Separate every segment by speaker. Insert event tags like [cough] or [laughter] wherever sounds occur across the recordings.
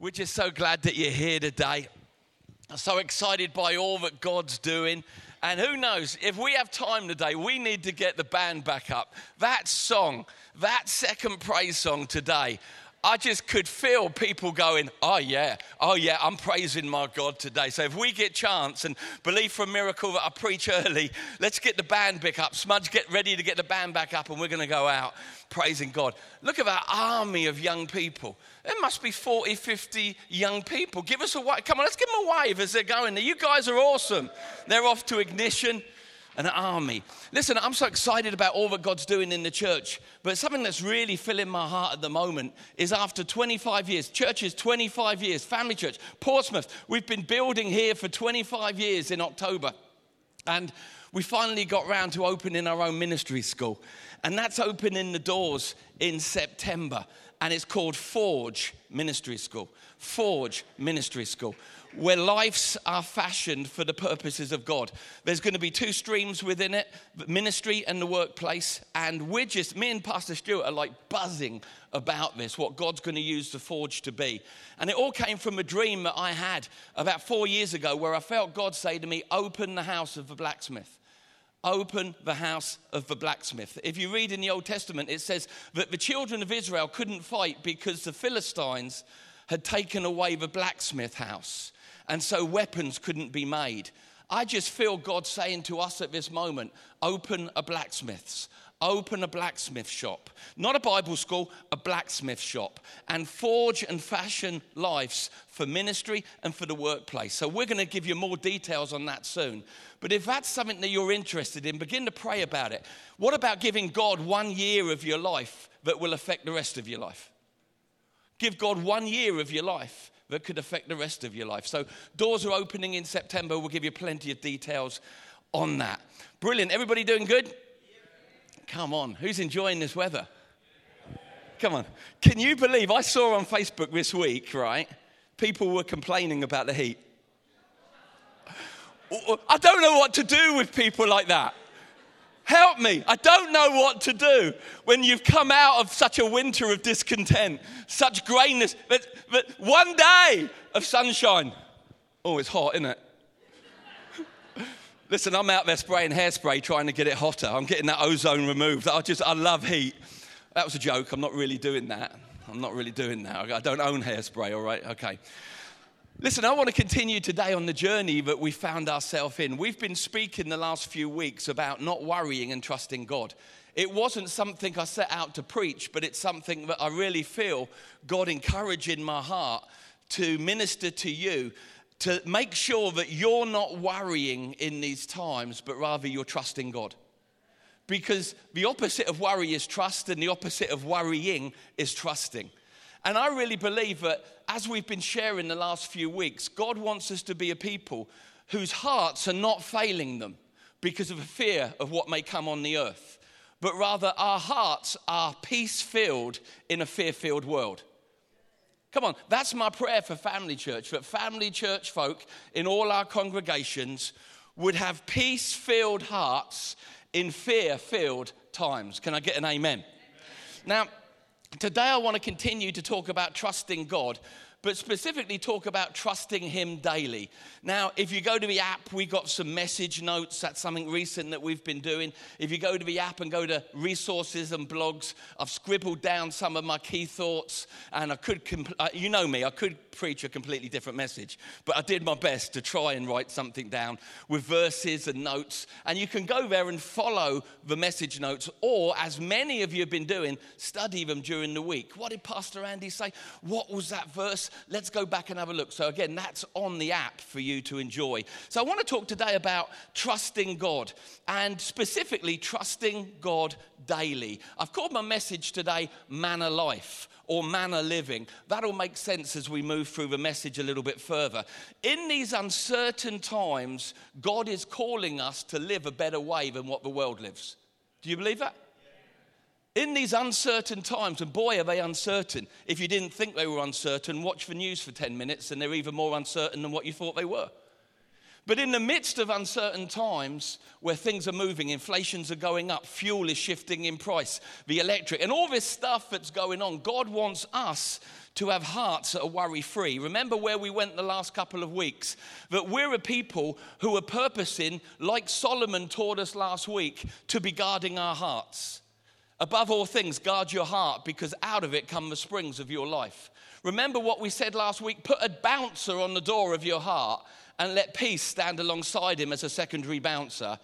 Speaker 1: We're just so glad that you're here today. I'm So excited by all that God's doing. And who knows, if we have time today, we need to get the band back up. That song, that second praise song today, I just could feel people going, oh yeah, oh yeah, I'm praising my God today. So if we get chance and believe for a miracle that I preach early, let's get the band back up. Smudge, get ready to get the band back up and we're going to go out praising God. Look at that army of young people. There must be 40, 50 young people. Give us a wave. Come on, let's give them a wave as they're going there. You guys are awesome. They're off to ignition an army. Listen, I'm so excited about all that God's doing in the church, but something that's really filling my heart at the moment is after 25 years, churches 25 years, family church, Portsmouth, we've been building here for 25 years in October. And we finally got round to opening our own ministry school. And that's opening the doors in September. And it's called Forge Ministry School. Forge Ministry School where lives are fashioned for the purposes of God. There's going to be two streams within it ministry and the workplace. And we're just, me and Pastor Stuart are like buzzing about this, what God's going to use the forge to be. And it all came from a dream that I had about four years ago where I felt God say to me, Open the house of the blacksmith open the house of the blacksmith. If you read in the Old Testament, it says that the children of Israel couldn't fight because the Philistines had taken away the blacksmith house and so weapons couldn't be made. I just feel God saying to us at this moment open a blacksmith's, open a blacksmith shop. Not a Bible school, a blacksmith shop. And forge and fashion lives for ministry and for the workplace. So we're going to give you more details on that soon. But if that's something that you're interested in, begin to pray about it. What about giving God one year of your life that will affect the rest of your life? Give God one year of your life that could affect the rest of your life. So, doors are opening in September. We'll give you plenty of details on that. Brilliant. Everybody doing good? Come on. Who's enjoying this weather? Come on. Can you believe I saw on Facebook this week, right? People were complaining about the heat. I don't know what to do with people like that. Help me. I don't know what to do when you've come out of such a winter of discontent, such grayness, but, but one day of sunshine. Oh, it's hot, isn't it? [laughs] Listen, I'm out there spraying hairspray trying to get it hotter. I'm getting that ozone removed. I just, I love heat. That was a joke. I'm not really doing that. I'm not really doing that. I don't own hairspray, all right? Okay. Listen, I want to continue today on the journey that we found ourselves in. We've been speaking the last few weeks about not worrying and trusting God. It wasn't something I set out to preach, but it's something that I really feel God encouraging my heart to minister to you to make sure that you're not worrying in these times, but rather you're trusting God. Because the opposite of worry is trust, and the opposite of worrying is trusting. And I really believe that as we've been sharing the last few weeks, God wants us to be a people whose hearts are not failing them because of a fear of what may come on the earth, but rather our hearts are peace filled in a fear filled world. Come on, that's my prayer for Family Church, that Family Church folk in all our congregations would have peace filled hearts in fear filled times. Can I get an amen? amen? Now, Today, I want to continue to talk about trusting God, but specifically talk about trusting Him daily. Now, if you go to the app, we got some message notes. That's something recent that we've been doing. If you go to the app and go to resources and blogs, I've scribbled down some of my key thoughts, and I could, compl- uh, you know me, I could preach a completely different message, but I did my best to try and write something down with verses and notes. And you can go there and follow the message notes, or as many of you have been doing, study them during the week. What did Pastor Andy say? What was that verse? Let's go back and have a look. So, again, that's on the app for you to enjoy. So, I want to talk today about trusting God and specifically trusting God daily. I've called my message today Manna Life or manna living. That'll make sense as we move through the message a little bit further. In these uncertain times, God is calling us to live a better way than what the world lives. Do you believe that? In these uncertain times, and boy, are they uncertain. If you didn't think they were uncertain, watch the news for 10 minutes and they're even more uncertain than what you thought they were. But in the midst of uncertain times where things are moving, inflations are going up, fuel is shifting in price, the electric, and all this stuff that's going on, God wants us to have hearts that are worry free. Remember where we went the last couple of weeks? That we're a people who are purposing, like Solomon taught us last week, to be guarding our hearts. Above all things, guard your heart because out of it come the springs of your life. Remember what we said last week? Put a bouncer on the door of your heart and let peace stand alongside him as a secondary bouncer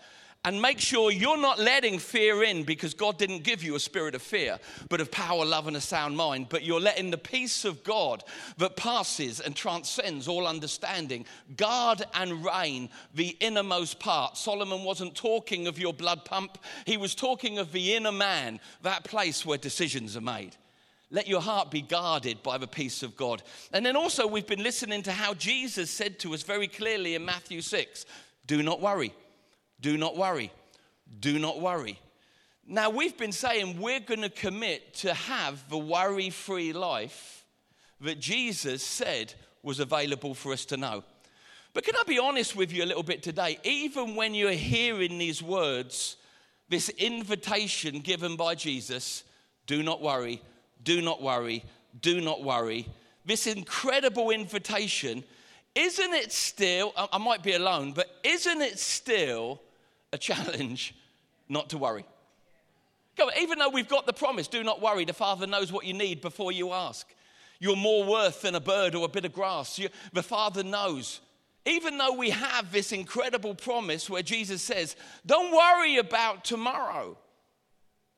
Speaker 1: and make sure you're not letting fear in because God didn't give you a spirit of fear, but of power, love, and a sound mind. But you're letting the peace of God that passes and transcends all understanding guard and reign the innermost part. Solomon wasn't talking of your blood pump, he was talking of the inner man, that place where decisions are made. Let your heart be guarded by the peace of God. And then also, we've been listening to how Jesus said to us very clearly in Matthew 6 do not worry. Do not worry. Do not worry. Now, we've been saying we're going to commit to have the worry free life that Jesus said was available for us to know. But can I be honest with you a little bit today? Even when you're hearing these words, this invitation given by Jesus, do not worry, do not worry, do not worry, this incredible invitation, isn't it still, I might be alone, but isn't it still a challenge [laughs] not to worry. Even though we've got the promise, do not worry, the Father knows what you need before you ask. You're more worth than a bird or a bit of grass. You, the Father knows. Even though we have this incredible promise where Jesus says, Don't worry about tomorrow.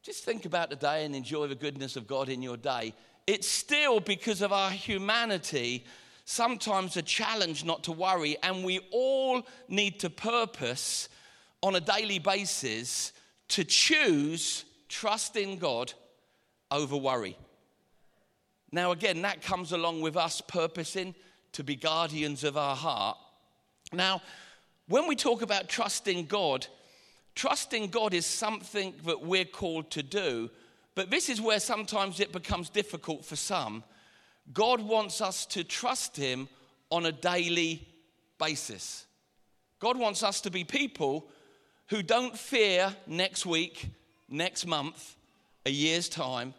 Speaker 1: Just think about the day and enjoy the goodness of God in your day. It's still because of our humanity, sometimes a challenge not to worry, and we all need to purpose on a daily basis to choose trust in God over worry. Now, again, that comes along with us purposing to be guardians of our heart. Now, when we talk about trusting God, trusting God is something that we're called to do, but this is where sometimes it becomes difficult for some. God wants us to trust Him on a daily basis. God wants us to be people who don't fear next week, next month, a year's time,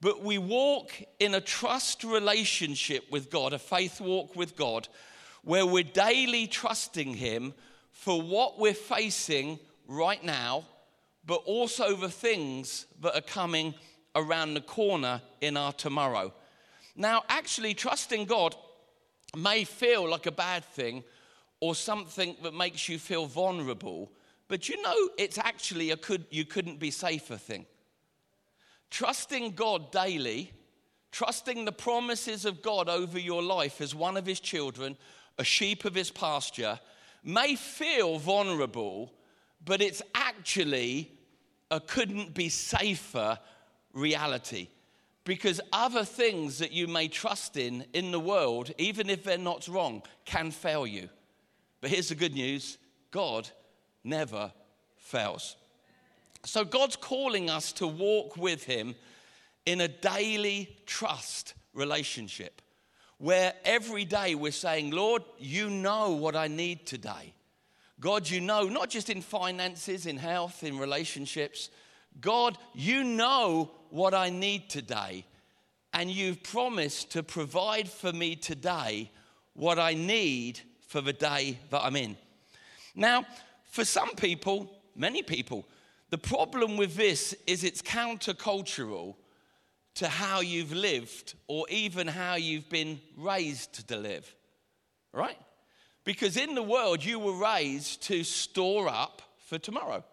Speaker 1: but we walk in a trust relationship with God, a faith walk with God, where we're daily trusting Him for what we're facing right now, but also the things that are coming around the corner in our tomorrow. Now, actually, trusting God may feel like a bad thing or something that makes you feel vulnerable, but you know, it's actually a could, you couldn't be safer thing. Trusting God daily, trusting the promises of God over your life as one of his children, a sheep of his pasture, may feel vulnerable, but it's actually a couldn't be safer reality. Because other things that you may trust in in the world, even if they're not wrong, can fail you. But here's the good news God never fails. So God's calling us to walk with Him in a daily trust relationship where every day we're saying, Lord, you know what I need today. God, you know, not just in finances, in health, in relationships. God, you know what I need today. And you've promised to provide for me today what I need for the day that I'm in. Now, for some people, many people, the problem with this is it's countercultural to how you've lived or even how you've been raised to live, right? Because in the world, you were raised to store up for tomorrow.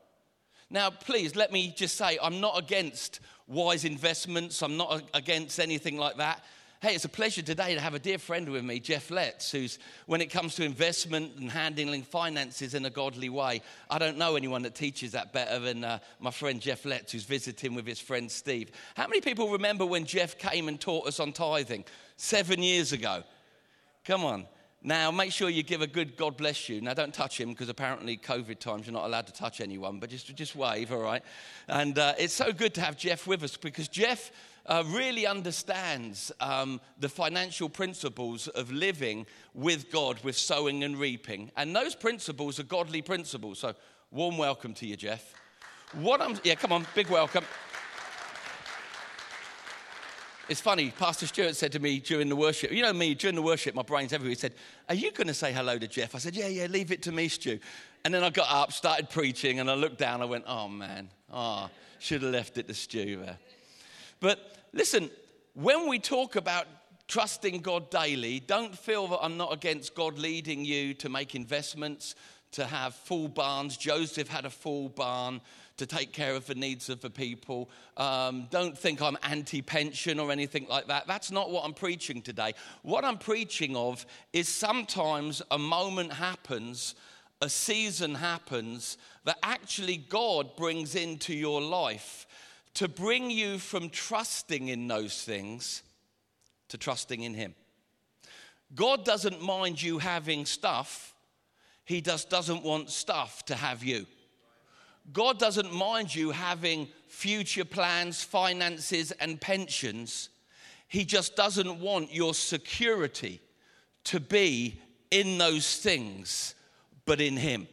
Speaker 1: Now, please let me just say, I'm not against wise investments, I'm not against anything like that. Hey, it's a pleasure today to have a dear friend with me, Jeff Letts, who's, when it comes to investment and handling finances in a godly way, I don't know anyone that teaches that better than uh, my friend Jeff Letts, who's visiting with his friend Steve. How many people remember when Jeff came and taught us on tithing seven years ago? Come on. Now, make sure you give a good God bless you. Now, don't touch him because apparently, COVID times, you're not allowed to touch anyone, but just, just wave, all right? And uh, it's so good to have Jeff with us because Jeff uh, really understands um, the financial principles of living with God, with sowing and reaping. And those principles are godly principles. So, warm welcome to you, Jeff. What I'm, yeah, come on, big welcome. It's funny, Pastor Stewart said to me during the worship, you know me, during the worship, my brain's everywhere. He said, Are you going to say hello to Jeff? I said, Yeah, yeah, leave it to me, Stu. And then I got up, started preaching, and I looked down, I went, Oh man, ah, oh, should have left it to Stu there. But listen, when we talk about trusting God daily, don't feel that I'm not against God leading you to make investments, to have full barns. Joseph had a full barn to take care of the needs of the people. Um, don't think I'm anti pension or anything like that. That's not what I'm preaching today. What I'm preaching of is sometimes a moment happens, a season happens that actually God brings into your life to bring you from trusting in those things to trusting in Him. God doesn't mind you having stuff, He just doesn't want stuff to have you. God doesn't mind you having future plans, finances, and pensions. He just doesn't want your security to be in those things, but in Him.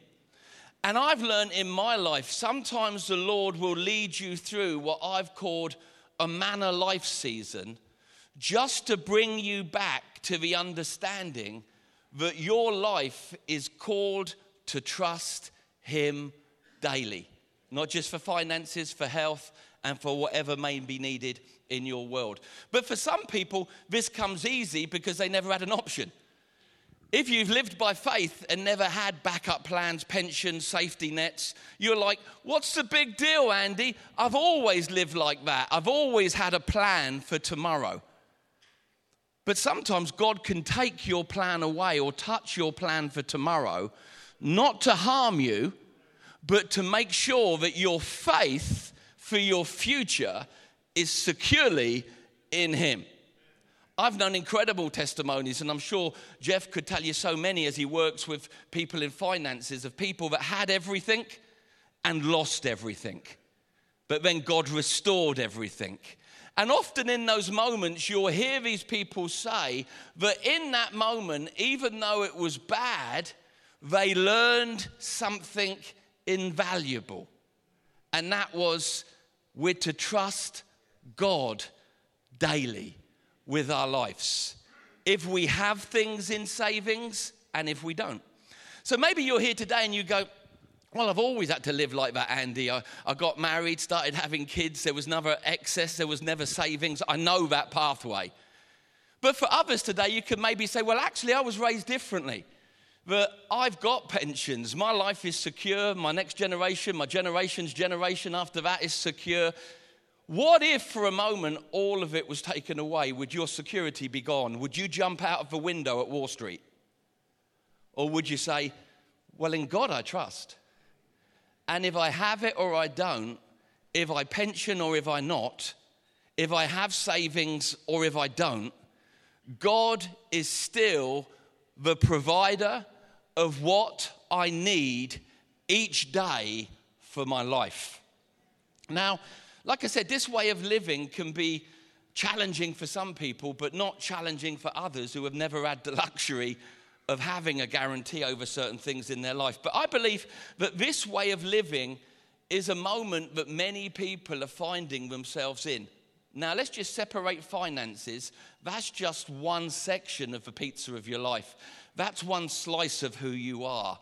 Speaker 1: And I've learned in my life, sometimes the Lord will lead you through what I've called a manna life season just to bring you back to the understanding that your life is called to trust Him daily, not just for finances, for health, and for whatever may be needed in your world. But for some people, this comes easy because they never had an option. If you've lived by faith and never had backup plans, pensions, safety nets, you're like, what's the big deal, Andy? I've always lived like that. I've always had a plan for tomorrow. But sometimes God can take your plan away or touch your plan for tomorrow, not to harm you, but to make sure that your faith for your future is securely in Him. I've known incredible testimonies, and I'm sure Jeff could tell you so many as he works with people in finances of people that had everything and lost everything. But then God restored everything. And often in those moments, you'll hear these people say that in that moment, even though it was bad, they learned something invaluable. And that was we're to trust God daily with our lives. If we have things in savings and if we don't. So maybe you're here today and you go, well, I've always had to live like that, Andy. I, I got married, started having kids. There was never excess, there was never savings. I know that pathway. But for others today, you could maybe say, well, actually, I was raised differently that I've got pensions. My life is secure. My next generation, my generation's generation after that is secure. What if for a moment all of it was taken away? Would your security be gone? Would you jump out of the window at Wall Street? Or would you say, Well, in God I trust. And if I have it or I don't, if I pension or if I not, if I have savings or if I don't, God is still the provider of what I need each day for my life. Now, like I said, this way of living can be challenging for some people, but not challenging for others who have never had the luxury of having a guarantee over certain things in their life. But I believe that this way of living is a moment that many people are finding themselves in. Now, let's just separate finances. That's just one section of the pizza of your life. That's one slice of who you are.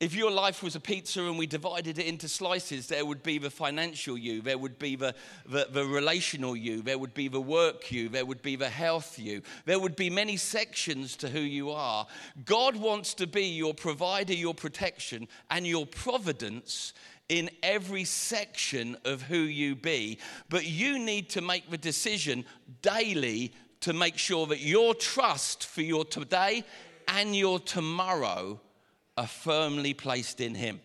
Speaker 1: If your life was a pizza and we divided it into slices, there would be the financial you, there would be the, the, the, relational you, there would be the work you, there would be the health you. There would be many sections to who you are. God wants to be your provider, your protection, and your providence in every section of who you be. But you need to make the decision daily to make sure that your trust for your today and your tomorrow are firmly placed in Him.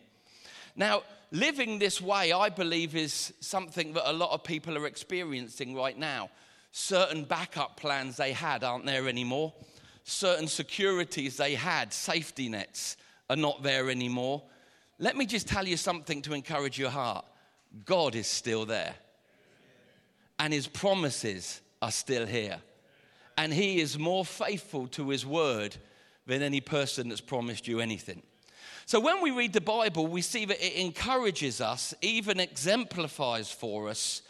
Speaker 1: Now, living this way, I believe, is something that a lot of people are experiencing right now. Certain backup plans they had aren't there anymore. Certain securities they had, safety nets, are not there anymore. Let me just tell you something to encourage your heart God is still there, and His promises are still here. And He is more faithful to His word than any person that's promised you anything. So when we read the Bible, we see that it encourages us, even exemplifies for us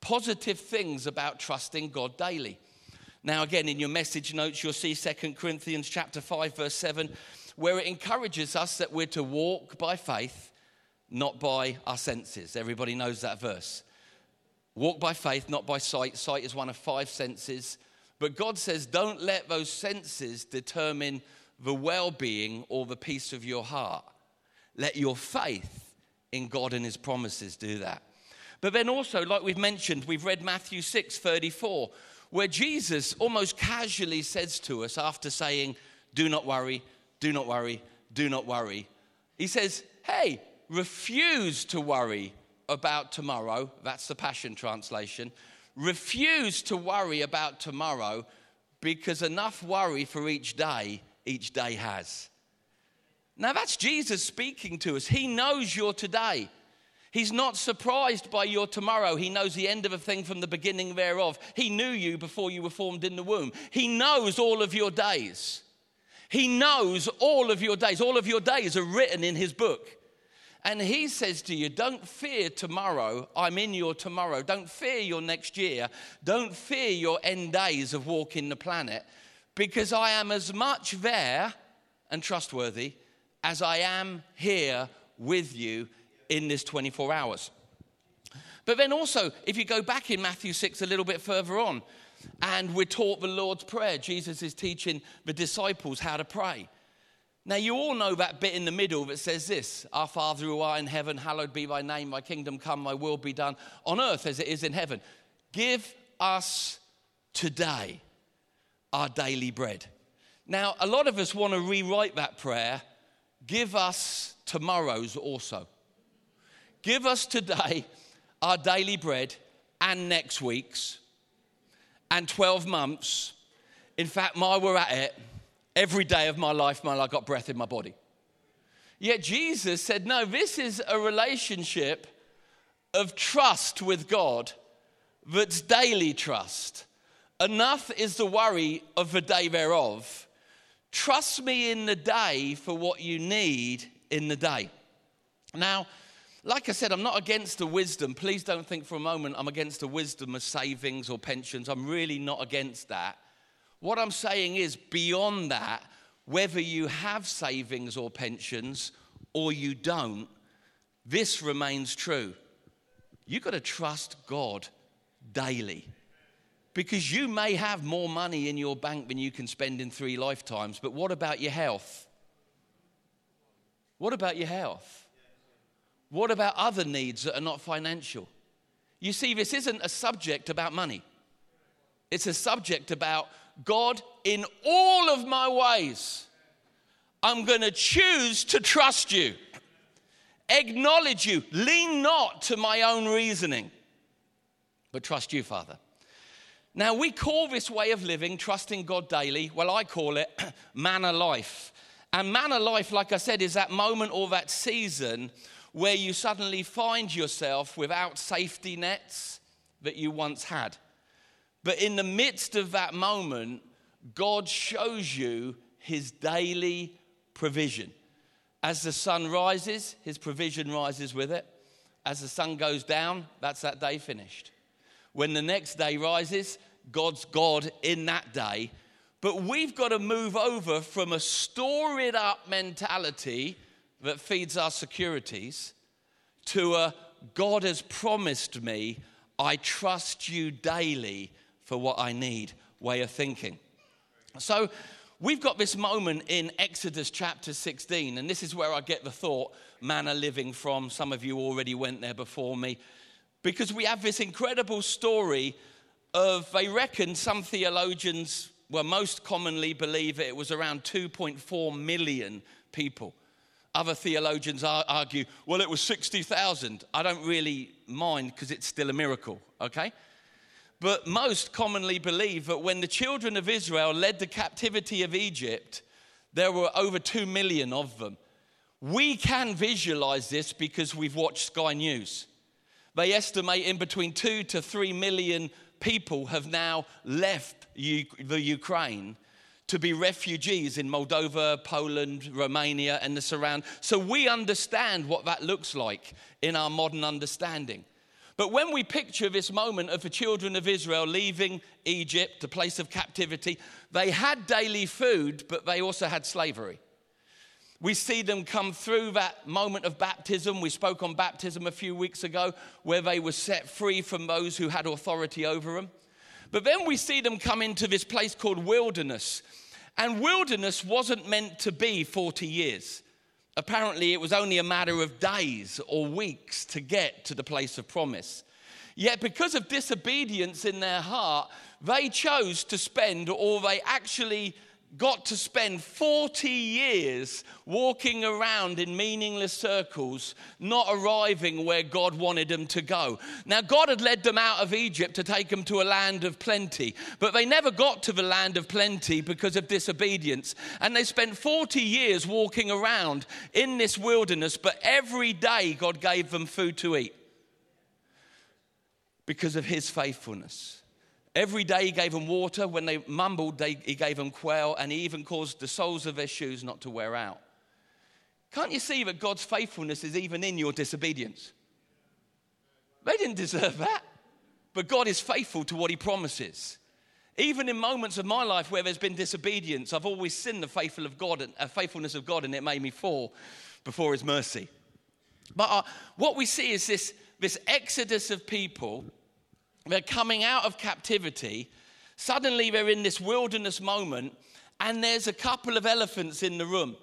Speaker 1: positive things about trusting God daily. Now, again, in your message notes, you'll see 2 Corinthians chapter 5, verse 7, where it encourages us that we're to walk by faith, not by our senses. Everybody knows that verse. Walk by faith, not by sight. Sight is one of five senses. But God says, don't let those senses determine the well being or the peace of your heart. Let your faith in God and His promises do that. But then also, like we've mentioned, we've read Matthew 6 34, where Jesus almost casually says to us after saying, Do not worry, do not worry, do not worry. He says, Hey, refuse to worry about tomorrow. That's the Passion Translation. Refuse to worry about tomorrow because enough worry for each day, each day has. Now, that's Jesus speaking to us. He knows your today. He's not surprised by your tomorrow. He knows the end of a thing from the beginning thereof. He knew you before you were formed in the womb. He knows all of your days. He knows all of your days. All of your days are written in His book. And He says to you, Don't fear tomorrow. I'm in your tomorrow. Don't fear your next year. Don't fear your end days of walking the planet because I am as much there and trustworthy as I am here with you in this 24 hours. But then also, if you go back in Matthew 6 a little bit further on, and we're taught the Lord's Prayer, Jesus is teaching the disciples how to pray. Now, you all know that bit in the middle that says this Our Father who art in heaven, hallowed be thy name, thy kingdom come, thy will be done on earth as it is in heaven. Give us today our daily bread. Now, a lot of us want to rewrite that prayer. Give us tomorrow's also. Give us today our daily bread and next week's and 12 months. In fact, while we're at it, every day of my life, man, I got breath in my body. Yet Jesus said, No, this is a relationship of trust with God that's daily trust. Enough is the worry of the day thereof. Trust me in the day for what you need in the day. Now, like I said, I'm not against the wisdom. Please don't think for a moment I'm against the wisdom of savings or pensions. I'm really not against that. What I'm saying is, beyond that, whether you have savings or pensions or you don't, this remains true. You've got to trust God daily. Because you may have more money in your bank than you can spend in three lifetimes, but what about your health? What about your health? What about other needs that are not financial? You see, this isn't a subject about money. It's a subject about God, in all of my ways, I'm going to choose to trust you, acknowledge you, lean not to my own reasoning, but trust you, Father. Now, we call this way of living, trusting God daily, well, I call it [clears throat] manna life. And manna life, like I said, is that moment or that season where you suddenly find yourself without safety nets that you once had. But in the midst of that moment, God shows you his daily provision. As the sun rises, his provision rises with it. As the sun goes down, that's that day finished. When the next day rises, God's God in that day. But we've got to move over from a store it up mentality that feeds our securities to a God has promised me, I trust you daily for what I need way of thinking. So we've got this moment in Exodus chapter 16, and this is where I get the thought manna living from. Some of you already went there before me. Because we have this incredible story of, they reckon, some theologians well, most commonly believe it was around 2.4 million people. Other theologians argue, well, it was 60,000. I don't really mind because it's still a miracle, okay? But most commonly believe that when the children of Israel led the captivity of Egypt, there were over 2 million of them. We can visualize this because we've watched Sky News. They estimate in between 2 to 3 million people have now left the Ukraine to be refugees in Moldova, Poland, Romania, and the surround. So we understand what that looks like in our modern understanding. But when we picture this moment of the children of Israel leaving Egypt, the place of captivity, they had daily food, but they also had slavery. We see them come through that moment of baptism. We spoke on baptism a few weeks ago, where they were set free from those who had authority over them. But then we see them come into this place called wilderness. And wilderness wasn't meant to be 40 years. Apparently, it was only a matter of days or weeks to get to the place of promise. Yet, because of disobedience in their heart, they chose to spend, or they actually got to spend 40 years walking around in meaningless circles, not arriving where God wanted them to go. Now, God had led them out of Egypt to take them to a land of plenty, but they never got to the land of plenty because of disobedience. And they spent 40 years walking around in this wilderness, but every day God gave them food to eat because of his faithfulness. Every day he gave them water. When they mumbled, they, he gave them quail, and he even caused the soles of their shoes not to wear out. Can't you see that God's faithfulness is even in your disobedience? They didn't deserve that. But God is faithful to what he promises. Even in moments of my life where there's been disobedience, I've always seen the faithful of God and uh, faithfulness of God, and it made me fall before his mercy. But uh, what we see is this, this exodus of people they're coming out of captivity. Suddenly, they're in this wilderness moment, and there's a couple of elephants in the room.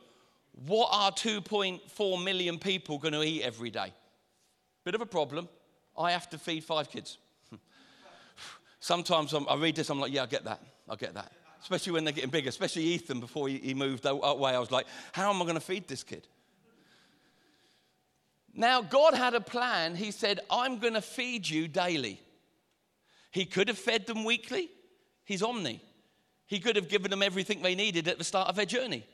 Speaker 1: What are 2.4 million people going to eat every day? Bit of a problem. I have to feed five kids. [laughs] Sometimes I'm, i read this, I'm like, yeah, I get that. I get that. Especially when they're getting bigger, especially Ethan before he, he moved away. I was like, how am I going to feed this kid? Now, God had a plan. He said, I'm going to feed you daily. He could have fed them weekly. He's omni. He could have given them everything they needed at the start of their journey.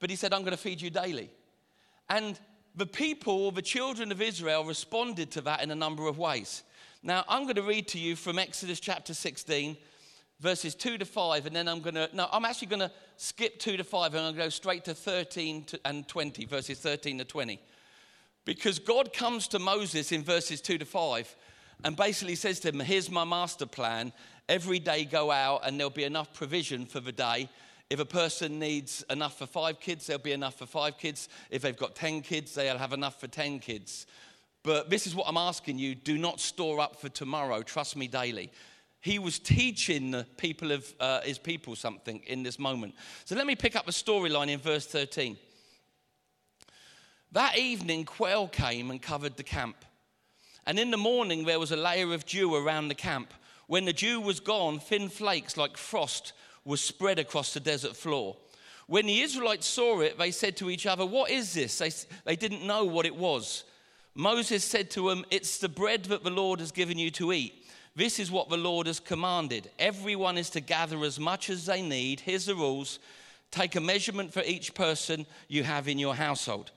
Speaker 1: But he said, I'm going to feed you daily. And the people, the children of Israel, responded to that in a number of ways. Now, I'm going to read to you from Exodus chapter 16, verses 2 to 5, and then I'm going to, no, I'm actually going to skip 2 to 5 and I'm going to go straight to 13 to, and 20, verses 13 to 20. Because God comes to Moses in verses 2 to 5 and basically says to him, Here's my master plan. Every day go out, and there'll be enough provision for the day. If a person needs enough for five kids, there'll be enough for five kids. If they've got 10 kids, they'll have enough for 10 kids. But this is what I'm asking you do not store up for tomorrow. Trust me daily. He was teaching the people of uh, his people something in this moment. So let me pick up a storyline in verse 13. That evening, quail came and covered the camp. And in the morning, there was a layer of dew around the camp. When the dew was gone, thin flakes like frost were spread across the desert floor. When the Israelites saw it, they said to each other, What is this? They, they didn't know what it was. Moses said to them, It's the bread that the Lord has given you to eat. This is what the Lord has commanded. Everyone is to gather as much as they need. Here's the rules take a measurement for each person you have in your household.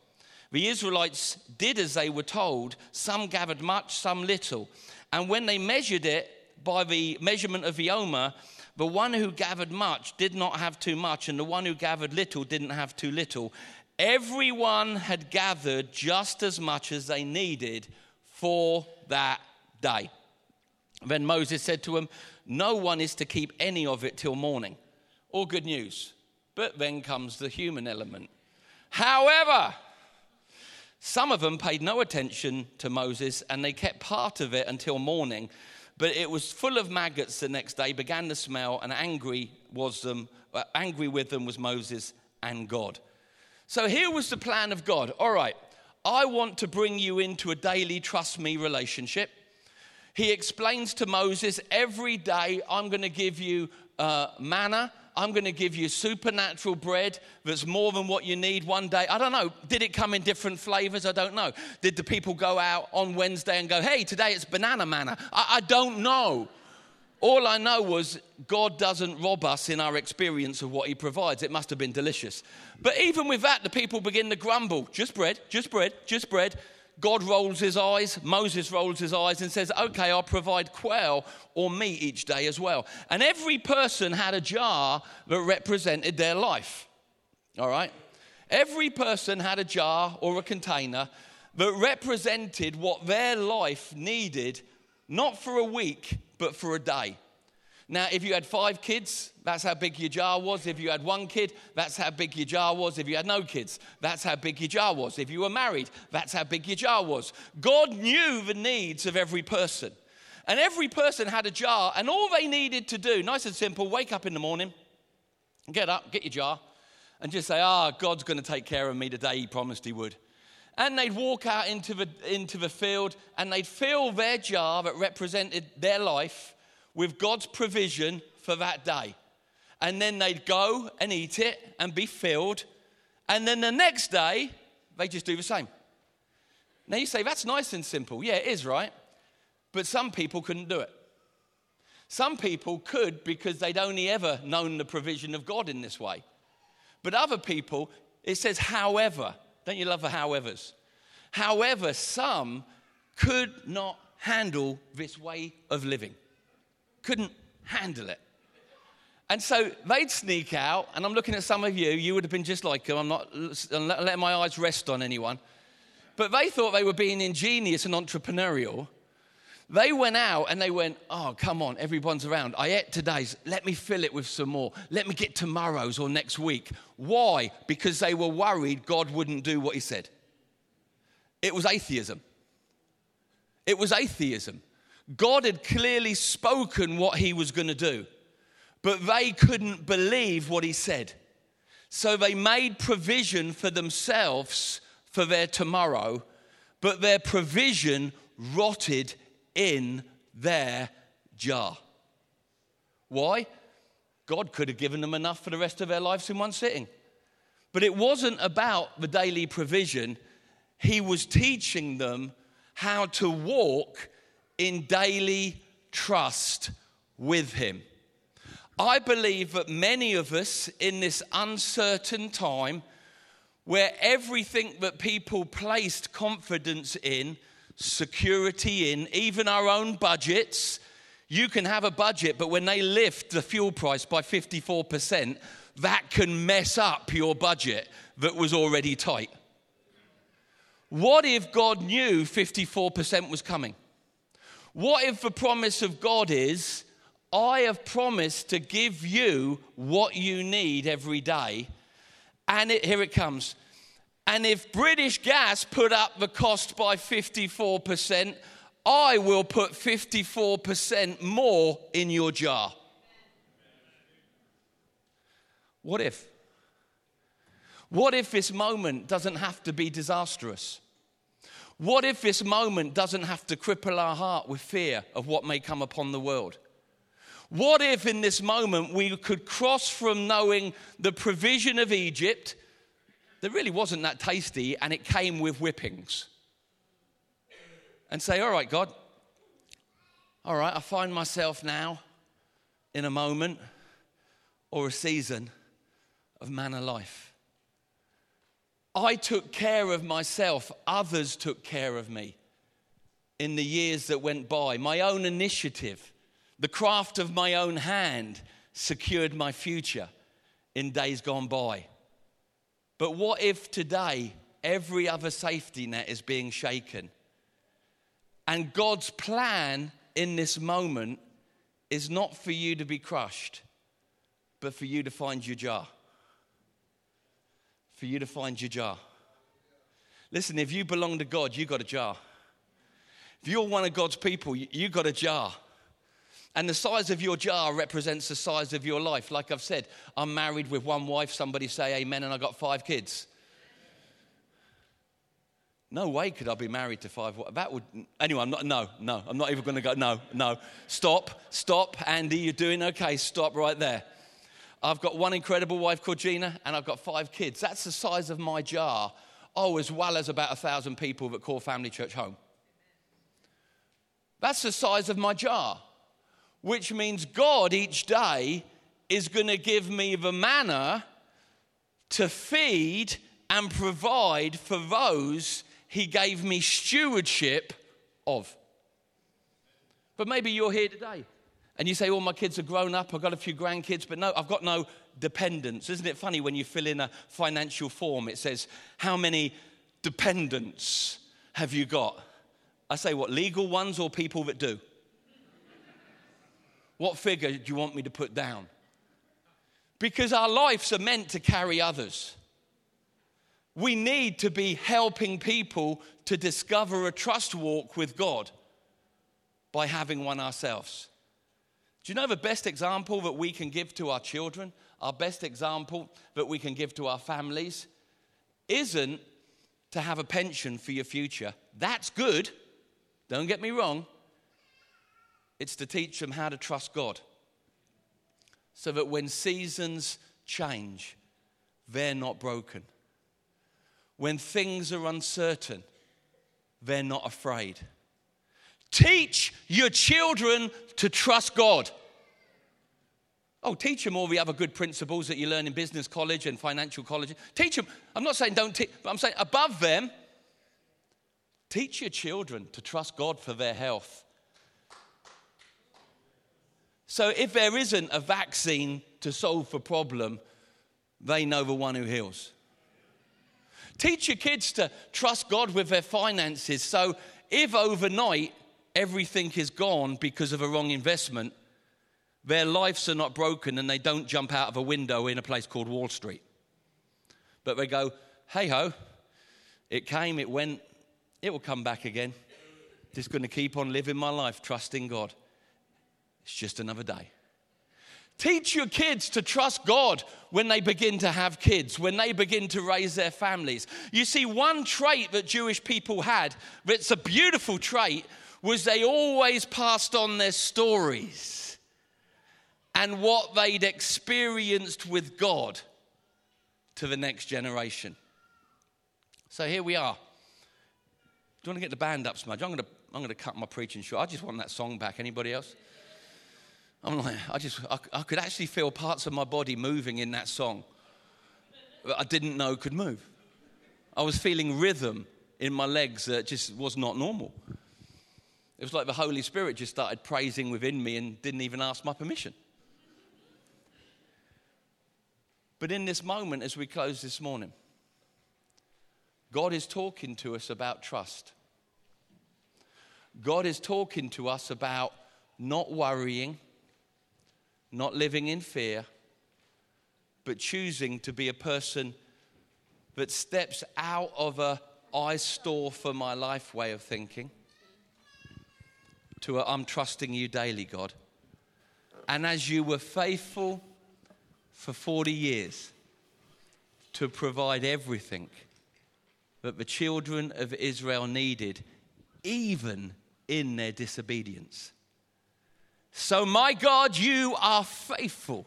Speaker 1: The Israelites did as they were told. Some gathered much, some little. And when they measured it by the measurement of the omer, the one who gathered much did not have too much, and the one who gathered little didn't have too little. Everyone had gathered just as much as they needed for that day. Then Moses said to him, No one is to keep any of it till morning. All good news. But then comes the human element. However, some of them paid no attention to Moses and they kept part of it until morning. But it was full of maggots the next day, began to smell, and angry was them, uh, angry with them was Moses and God. So here was the plan of God. All right, I want to bring you into a daily trust me relationship. He explains to Moses, every day I'm going to give you uh, manna I'm going to give you supernatural bread that's more than what you need one day. I don't know. Did it come in different flavors? I don't know. Did the people go out on Wednesday and go, hey, today it's banana manna? I, I don't know. All I know was God doesn't rob us in our experience of what He provides. It must have been delicious. But even with that, the people begin to grumble just bread, just bread, just bread. God rolls his eyes, Moses rolls his eyes and says, Okay, I'll provide quail or meat each day as well. And every person had a jar that represented their life. All right? Every person had a jar or a container that represented what their life needed, not for a week, but for a day. Now, if you had five kids, that's how big your jar was. If you had one kid, that's how big your jar was. If you had no kids, that's how big your jar was. If you were married, that's how big your jar was. God knew the needs of every person. And every person had a jar, and all they needed to do, nice and simple, wake up in the morning, get up, get your jar, and just say, Ah, oh, God's going to take care of me today. He promised He would. And they'd walk out into the, into the field and they'd fill their jar that represented their life with God's provision for that day. And then they'd go and eat it and be filled. And then the next day, they just do the same. Now you say, that's nice and simple. Yeah, it is, right? But some people couldn't do it. Some people could because they'd only ever known the provision of God in this way. But other people, it says, however. Don't you love the howevers? However, some could not handle this way of living couldn't handle it. And so they'd sneak out, and I'm looking at some of you, you would have been just like them. I'm not letting my eyes rest on anyone. But they thought they were being ingenious and entrepreneurial. They went out and they went, Oh, come on, everyone's around. I ate today's, let me fill it with some more. Let me get tomorrow's or next week. Why? Because they were worried God wouldn't do what He said. It was atheism. It was atheism. God had clearly spoken what he was going to do, but they couldn't believe what he said. So they made provision for themselves for their tomorrow, but their provision rotted in their jar. Why? God could have given them enough for the rest of their lives in one sitting. But it wasn't about the daily provision, He was teaching them how to walk in daily trust with Him. I believe that many of us in this uncertain time, where everything that people placed confidence in, security in, even our own budgets, you can have a budget, but when they lift the fuel price by 54%, that can mess up your budget that was already tight. What if God knew 54% was coming? What if the promise of God is, I have promised to give you what you need every day? And it, here it comes. And if British Gas put up the cost by 54%, I will put 54% more in your jar. What if? What if this moment doesn't have to be disastrous? What if this moment doesn't have to cripple our heart with fear of what may come upon the world? What if in this moment we could cross from knowing the provision of Egypt that really wasn't that tasty and it came with whippings and say, All right, God, all right, I find myself now in a moment or a season of manna life. I took care of myself, others took care of me in the years that went by. My own initiative, the craft of my own hand secured my future in days gone by. But what if today every other safety net is being shaken? And God's plan in this moment is not for you to be crushed, but for you to find your jar for you to find your jar. Listen, if you belong to God, you got a jar. If you're one of God's people, you got a jar. And the size of your jar represents the size of your life. Like I've said, I'm married with one wife. Somebody say amen, and I got five kids. No way could I be married to five. That would, anyway, I'm not, no, no, I'm not even going to go, no, no. Stop, stop, Andy, you're doing okay. Stop right there. I've got one incredible wife called Gina, and I've got five kids. That's the size of my jar. Oh, as well as about a thousand people that call Family Church home. That's the size of my jar, which means God each day is going to give me the manna to feed and provide for those He gave me stewardship of. But maybe you're here today and you say, "All oh, my kids are grown up, I've got a few grandkids, but no, I've got no dependents. Isn't it funny when you fill in a financial form, it says, How many dependents have you got? I say, what, legal ones or people that do? What figure do you want me to put down? Because our lives are meant to carry others. We need to be helping people to discover a trust walk with God by having one ourselves. Do you know the best example that we can give to our children, our best example that we can give to our families, isn't to have a pension for your future. That's good, don't get me wrong. It's to teach them how to trust God so that when seasons change, they're not broken. When things are uncertain, they're not afraid. Teach your children to trust God. Oh, teach them all the other good principles that you learn in business college and financial college. Teach them. I'm not saying don't teach, but I'm saying above them, teach your children to trust God for their health. So if there isn't a vaccine to solve the problem, they know the one who heals. Teach your kids to trust God with their finances. So if overnight everything is gone because of a wrong investment, their lives are not broken and they don't jump out of a window in a place called Wall Street. But they go, hey ho, it came, it went, it will come back again. Just going to keep on living my life, trusting God. It's just another day. Teach your kids to trust God when they begin to have kids, when they begin to raise their families. You see, one trait that Jewish people had, that's a beautiful trait, was they always passed on their stories and what they'd experienced with God to the next generation. So here we are. Do you want to get the band up, Smudge? I'm going to, I'm going to cut my preaching short. I just want that song back. Anybody else? I'm like, I just, I, I could actually feel parts of my body moving in that song that I didn't know could move. I was feeling rhythm in my legs that just was not normal. It was like the Holy Spirit just started praising within me and didn't even ask my permission. But in this moment, as we close this morning, God is talking to us about trust. God is talking to us about not worrying not living in fear, but choosing to be a person that steps out of a I store for my life way of thinking to a I'm trusting you daily, God. And as you were faithful for 40 years to provide everything that the children of Israel needed, even in their disobedience. So, my God, you are faithful.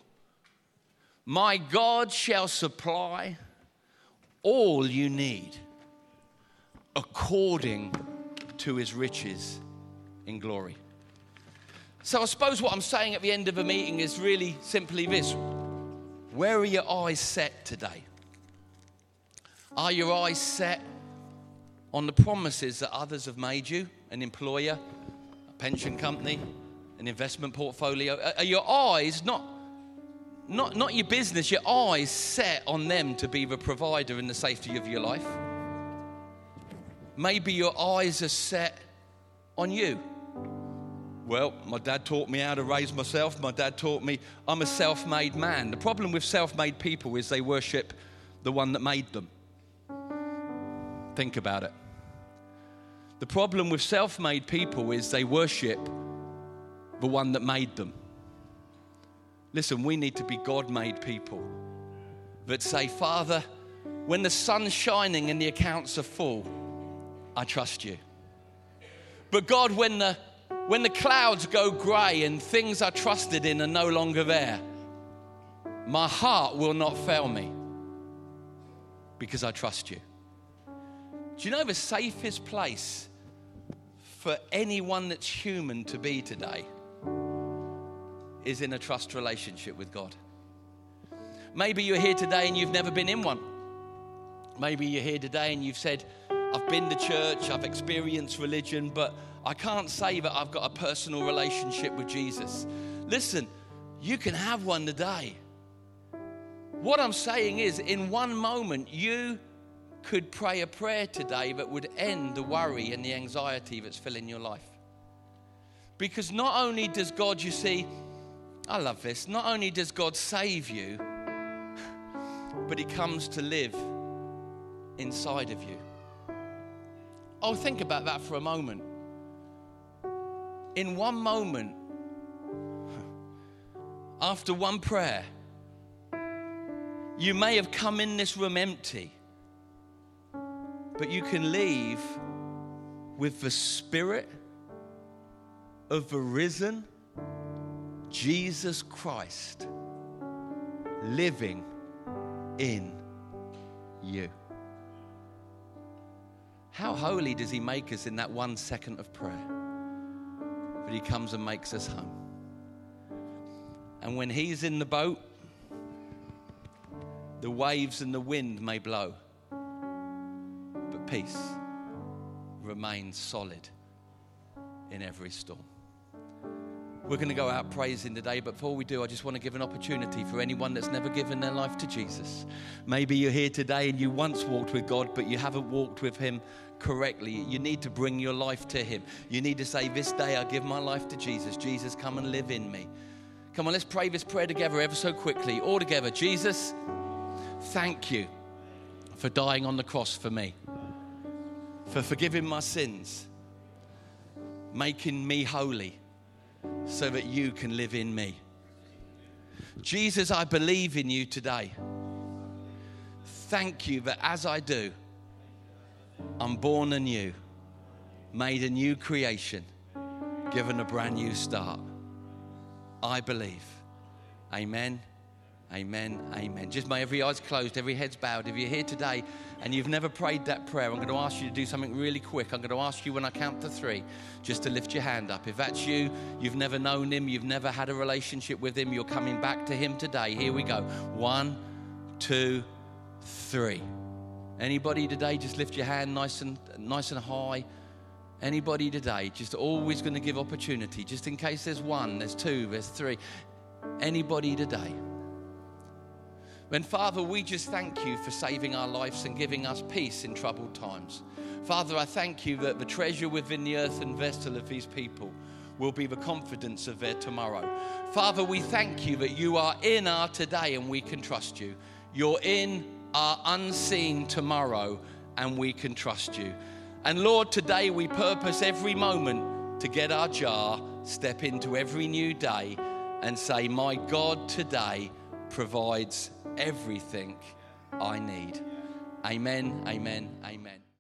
Speaker 1: My God shall supply all you need according to his riches in glory. So, I suppose what I'm saying at the end of a meeting is really simply this Where are your eyes set today? Are your eyes set on the promises that others have made you, an employer, a pension company, an investment portfolio? Are your eyes not, not, not your business, your eyes set on them to be the provider and the safety of your life? Maybe your eyes are set on you. Well, my dad taught me how to raise myself. My dad taught me I'm a self made man. The problem with self made people is they worship the one that made them. Think about it. The problem with self made people is they worship the one that made them. Listen, we need to be God made people that say, Father, when the sun's shining and the accounts are full, I trust you. But God, when the, when the clouds go grey and things I trusted in are no longer there, my heart will not fail me because I trust you. Do you know the safest place for anyone that's human to be today? is in a trust relationship with God. Maybe you're here today and you've never been in one. Maybe you're here today and you've said, I've been to church, I've experienced religion, but I can't say that I've got a personal relationship with Jesus. Listen, you can have one today. What I'm saying is, in one moment, you could pray a prayer today that would end the worry and the anxiety that's filling your life. Because not only does God, you see, I love this, not only does God save you, but He comes to live inside of you. Oh, think about that for a moment. In one moment, after one prayer, you may have come in this room empty, but you can leave with the Spirit of the risen Jesus Christ living in you. How holy does He make us in that one second of prayer? But He comes and makes us home. And when He's in the boat, the waves and the wind may blow, but peace remains solid in every storm. We're going to go out praising today, but before we do, I just want to give an opportunity for anyone that's never given their life to Jesus. Maybe you're here today and you once walked with God, but you haven't walked with Him correctly. You need to bring your life to Him. You need to say, This day I give my life to Jesus. Jesus, come and live in me. Come on, let's pray this prayer together ever so quickly. All together. Jesus, thank you for dying on the cross for me, for forgiving my sins, making me holy so that you can live in me. Jesus, I believe in you today. Thank you that as I do, I'm born anew, made a new creation, given a brand new start. I believe. Amen. Amen. Amen. Just may every eye's closed, every head's bowed. If you're here today and you've never prayed that prayer, I'm going to ask you to do something really quick. I'm going to ask you when I count to three just to lift your hand up. If that's you, you've never known him, you've never had a relationship with him, you're coming back to him today. Here we go. One, two, three. Anybody today, just lift your hand nice and nice and high. Anybody today, just always going to give opportunity, just in case there's one, there's two, there's three. Anybody today. And Father, we just thank you for saving our lives and giving us peace in troubled times. Father, I thank you that the treasure within the earthen vessel of these people will be the confidence of their tomorrow. Father, we thank you that you are in our today and we can trust you. You're in our unseen tomorrow and we can trust you. And Lord, today we purpose every moment to get our jar, step into every new day, and say, My God today provides everything I need. Amen, amen, amen.